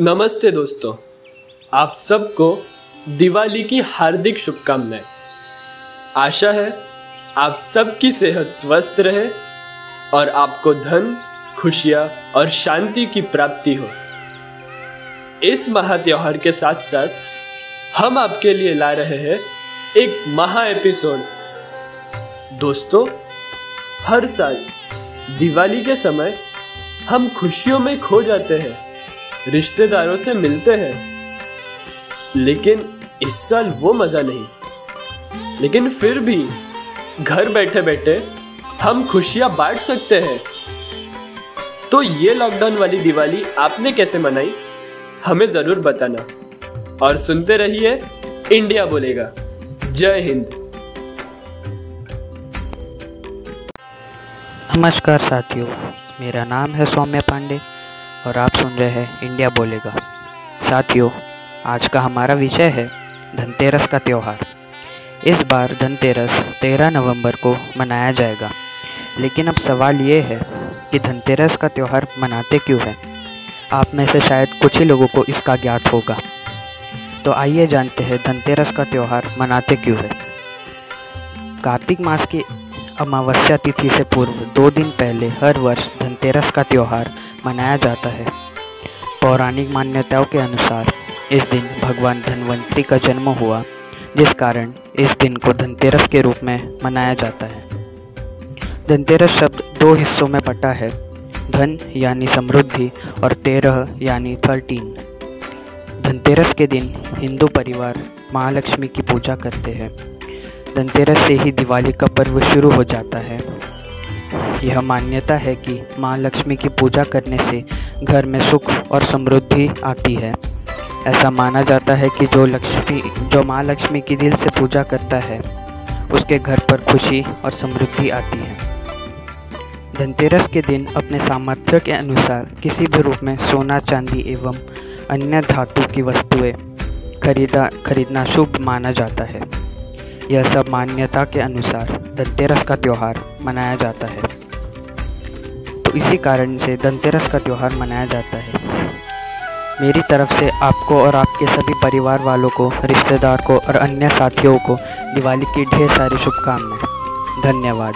नमस्ते दोस्तों, आप सबको दिवाली की हार्दिक शुभकामनाएँ। आशा है आप सबकी सेहत स्वस्थ रहे और आपको धन, खुशियाँ और शांति की प्राप्ति हो। इस महा त्योहार के साथ साथ हम आपके लिए ला रहे हैं एक महा एपिसोड। दोस्तों, हर साल दिवाली के समय हम खुशियों में खो जाते हैं। रिश्तेदारों से मिलते हैं। लेकिन इस साल वो मज़ा नहीं। लेकिन फिर भी घर बैठे बैठे हम खुशियाँ बांट सकते हैं। तो ये लॉकडाउन वाली दिवाली आपने कैसे मनाई? हमें ज़रूर बताना। और सुनते रहिए इंडिया बोलेगा। जय हिंद। नमस्कार साथियों, मेरा नाम है सौम्य पांडे। और आप सुन रहे हैं इंडिया बोलेगा। साथियों, आज का हमारा विषय है धनतेरस का त्यौहार। इस बार धनतेरस 13 नवंबर को मनाया जाएगा। लेकिन अब सवाल ये है कि धनतेरस का त्यौहार मनाते क्यों हैं? आप में से शायद कुछ ही लोगों को इसका ज्ञात होगा। तो आइए जानते हैं धनतेरस का त्यौहार मनाते क्यों है। कार्तिक मास की अमावस्या तिथि से पूर्व दो दिन पहले हर वर्ष धनतेरस का त्यौहार मनाया जाता है। पौराणिक मान्यताओं के अनुसार, इस दिन भगवान धनवंतरी का जन्म हुआ, जिस कारण इस दिन को धनतेरस के रूप में मनाया जाता है। धनतेरस शब्द दो हिस्सों में बटा है, धन यानी समृद्धि और तेरह यानी थर्टीन। धनतेरस के दिन हिंदू परिवार महालक्ष्मी की पूजा करते हैं। धनतेरस से ही दिवाली का पर्व शुरू हो जाता है। यह मान्यता है कि माँ लक्ष्मी की पूजा करने से घर में सुख और समृद्धि आती है। ऐसा माना जाता है कि जो लक्ष्मी, जो माँ लक्ष्मी की दिल से पूजा करता है, उसके घर पर खुशी और समृद्धि आती है। धनतेरस के दिन अपने सामर्थ्य के अनुसार किसी भी रूप में सोना, चांदी एवं अन्य धातु की वस्तुएँ खरीदा, खरीदना शुभ माना जाता है। यह सब मान्यता के अनुसार धनतेरस का त्यौहार मनाया जाता है। इसी कारण से धनतेरस का त्यौहार मनाया जाता है। मेरी तरफ़ से आपको और आपके सभी परिवार वालों को, रिश्तेदार को और अन्य साथियों को दिवाली की ढेर सारी शुभकामनाएँ। धन्यवाद।